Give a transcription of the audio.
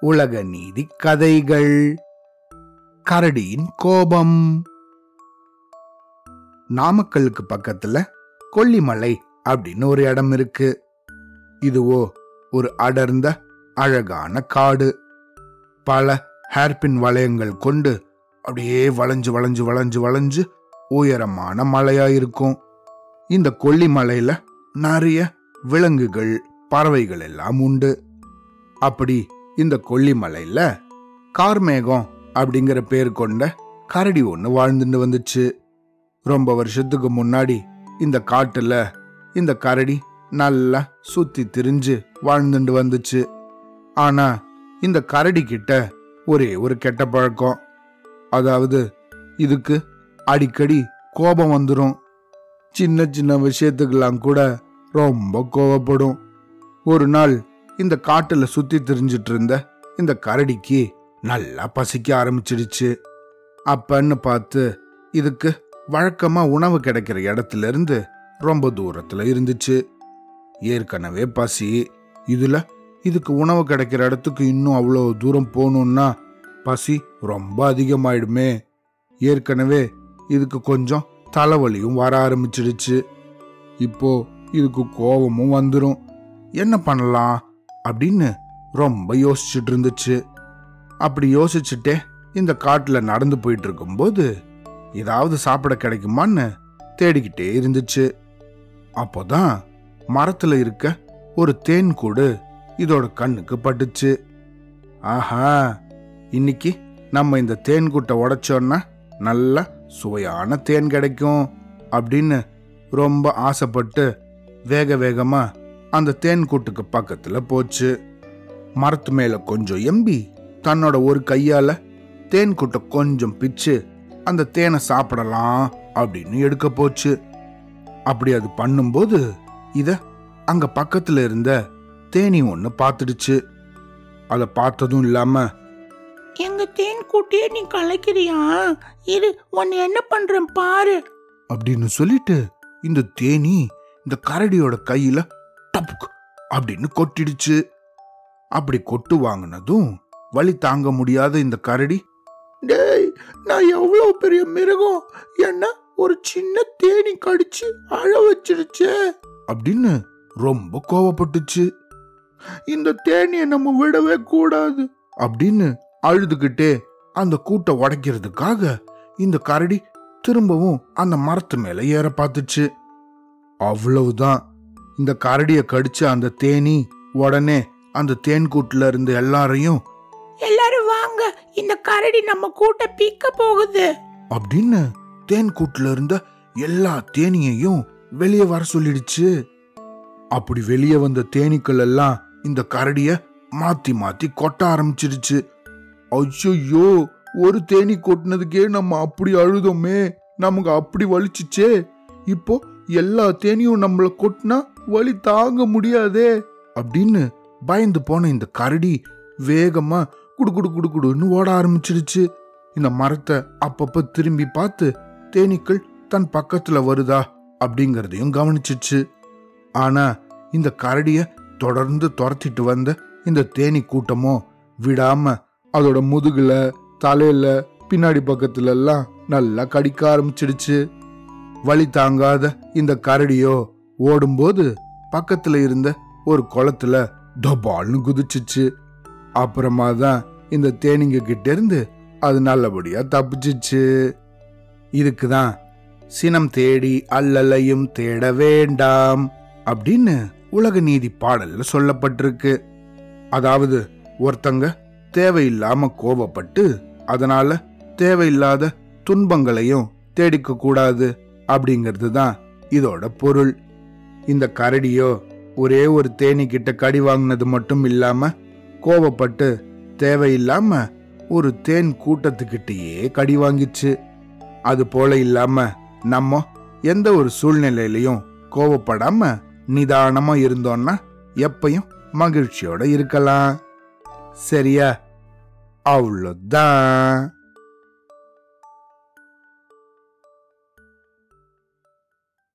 உலக நீதி கதைகள். கரடியின் கோபம். நாமக்கலுக்கு பக்கத்துல கொல்லிமலை அப்படின்னு ஒரு இடம் இருக்கு. இதுவோ ஒரு அடர்ந்த அழகான காடு. பல ஹேர்பின் வளையங்கள் கொண்டு அப்படியே வளைஞ்சு வளைஞ்சு வளைஞ்சு வளைஞ்சு உயரமான மலையா இருக்கும் இந்த கொல்லிமலையில நிறைய விலங்குகள் பறவைகள் எல்லாம் உண்டு. அப்படி இந்த கொல்லிமலையில கார்மேகம் அப்படிங்கிற பேர் கொண்ட கரடி ஒன்று வாழ்ந்துட்டு வந்துச்சு. ரொம்ப வருஷத்துக்கு முன்னாடி இந்த காட்டுல இந்த கரடி நல்லா சுத்தி திரிஞ்சு வாழ்ந்துட்டு வந்துச்சு. ஆனா இந்த கரடி கிட்ட ஒரே ஒரு கெட்ட பழக்கம். அதாவது இதுக்கு அடிக்கடி கோபம் வந்துடும் சின்ன சின்ன விஷயத்துக்கெல்லாம் கூட ரொம்ப கோவப்படும். ஒரு நாள் இந்த காட்டுல சுத்தி திரிஞ்சிட்டு இருந்த இந்த கரடிக்கு நல்லா பசிக்க ஆரம்பிச்சிடுச்சு. அப்பன்னு பார்த்து இதுக்கு வழக்கமா உணவு கிடைக்கிற இடத்துல இருந்து ரொம்ப தூரத்துல இருந்துச்சு. ஏற்கனவே பசி. இதுல இதுக்கு உணவு கிடைக்கிற இடத்துக்கு இன்னும் அவ்வளோ தூரம் போகணும்னா பசி ரொம்ப அதிகமாயிடுமே. ஏற்கனவே இதுக்கு கொஞ்சம் தலைவலியும் வர ஆரம்பிச்சிடுச்சு. இப்போ இதுக்கு கோபமும் வந்துடும் என்ன பண்ணலாம் அப்படின்னு ரொம்ப யோசிச்சுட்டு இருந்துச்சு அப்படி யோசிச்சுட்டே இந்த காட்டில் நடந்து போயிட்டு இருக்கும்போது ஏதாவது சாப்பிட கிடைக்குமான்னு தேடிக்கிட்டே இருந்துச்சு. அப்போதான் மரத்தில் இருக்க ஒரு தேன் கூடு இதோட கண்ணுக்கு பட்டுச்சு. ஆஹா இன்னைக்கு நம்ம இந்த தேன் கூட்டை உடைச்சோன்னா நல்ல சுவையான தேன் கிடைக்கும் அப்படின்னு ரொம்ப ஆசைப்பட்டு வேக வேகமாக அந்த தேன் கூட்டுக்கு பக்கத்துல போச்சு. மரத்து மேல கொஞ்சம் எம்பி தன்னோட ஒரு கையால தேன் கூட்டை கொஞ்சம் பிச்சு அந்த தேனை சாப்பிடலாம் அப்படின்னு எடுக்க போச்சு. அப்படி அது பண்ணும்போது இத அங்க பக்கத்துல இருந்த தேனி ஒண்ணு பார்த்துடுச்சு. அதை பார்த்ததும் இல்லாம எங்க தேன் கூட்டியே நீ கலைக்கிறியா? இரு உன்னை என்ன பண்றேன் பாரு. அப்படின்னு சொல்லிட்டு இந்த தேனி இந்த கரடியோட கையில டப்புக்கு அப்படின்னு கொட்டிடுச்சு. அப்படி கொட்டு வாங்கினதும் வலி தாங்க முடியாத இந்த கரடி டேய் நான் எவ்வளவு பெரிய மிருகம்? என்ன ஒரு சின்ன தேனி கடிச்சு அழ வச்சிருச்சே? அப்படின்னு ரொம்ப கோவப்பட்டுச்சு. இந்த தேனியை நம்ம விடவே கூடாது அப்படின்னு அழுதுகிட்டே அந்த கூட்டை உடைக்கிறதுக்காக இந்த கரடி திரும்பவும் அந்த மரத்து மேல ஏற பார்த்துச்சு. அவ்வளவுதான். இந்த கரடிய கடிச்ச அந்த தேனி உடனே அந்த தேன் கூட்டுல இருந்த எல்லாரையும் எல்லாரும் வாங்க இந்த கரடி நம்ம கூட்ட பீக்க போகுது. அப்படின்னு தேன் கூட்டுல இருந்த எல்லா தேனியையும் வெளியே வர சொல்லிடுச்சு. அப்படி வெளியே வந்த தேனீக்கள் எல்லாம் இந்த கரடிய மாத்தி மாத்தி கொட்ட ஆரம்பிச்சிடுச்சு. ஐயோ ஒரு தேனி கொட்டினதுக்கே நம்ம அப்படி அழுதோமே நமக்கு அப்படி வலிச்சுச்சே. இப்போ எல்லா தேனியும் நம்மளை கொட்டினா வலி தாங்க முடியாதே அப்படின்னு பயந்து போன இந்த கரடி வேகமா குடு குடு குடு குடுன்னு ஓட ஆரம்பிச்சிடுச்சு இந்த மரத்தை அப்பப்ப திரும்பி பார்த்து தேனீக்கள் தன் பக்கத்துல வருதா? அப்படிங்கறதையும் கவனிச்சிச்சு. ஆனா இந்த கரடிய தொடர்ந்து துரத்திட்டு வந்த இந்த தேனி கூட்டமோ விடாம அதோட முதுகுல தலையில பின்னாடி பக்கத்துல எல்லாம் நல்லா கடிக்க ஆரம்பிச்சிடுச்சு. வழி தாங்காத இந்த கரடியோ ஓடும்போது பக்கத்துல இருந்த ஒரு குளத்துல டபால்னு குதிச்சிச்சு. அப்புறமா தான் இந்த தேனிங்க கிட்ட இருந்து அது நல்லபடியா தப்பிச்சிச்சு. இதுக்கு தான் சினம் தேடி அல்லலையும் தேட வேண்டாம் அப்படின்னு உலக நீதி பாடல்ல சொல்லப்பட்டிருக்கு. அதாவது ஒருத்தங்க தேவையில்லாம கோவப்பட்டு அதனால தேவையில்லாத துன்பங்களையும் தேடிக்க கூடாது அப்படிங்கிறது தான் இதோட பொருள். இந்த கரடியோ ஒரே ஒரு தேனி கிட்ட கடி வாங்கினது மட்டும் இல்லாம கோவப்பட்டு தேவையில்லாம ஒரு தேன் கூட்டத்துக்கிட்டேயே கடி வாங்கிச்சு. அது போல இல்லாம நம்ம எந்த ஒரு சூழ்நிலையிலையும் கோவப்படாம நிதானமா இருந்தோம்னா எப்பையும் மகிழ்ச்சியோட இருக்கலாம். சரியா? அவ்வளோதான்.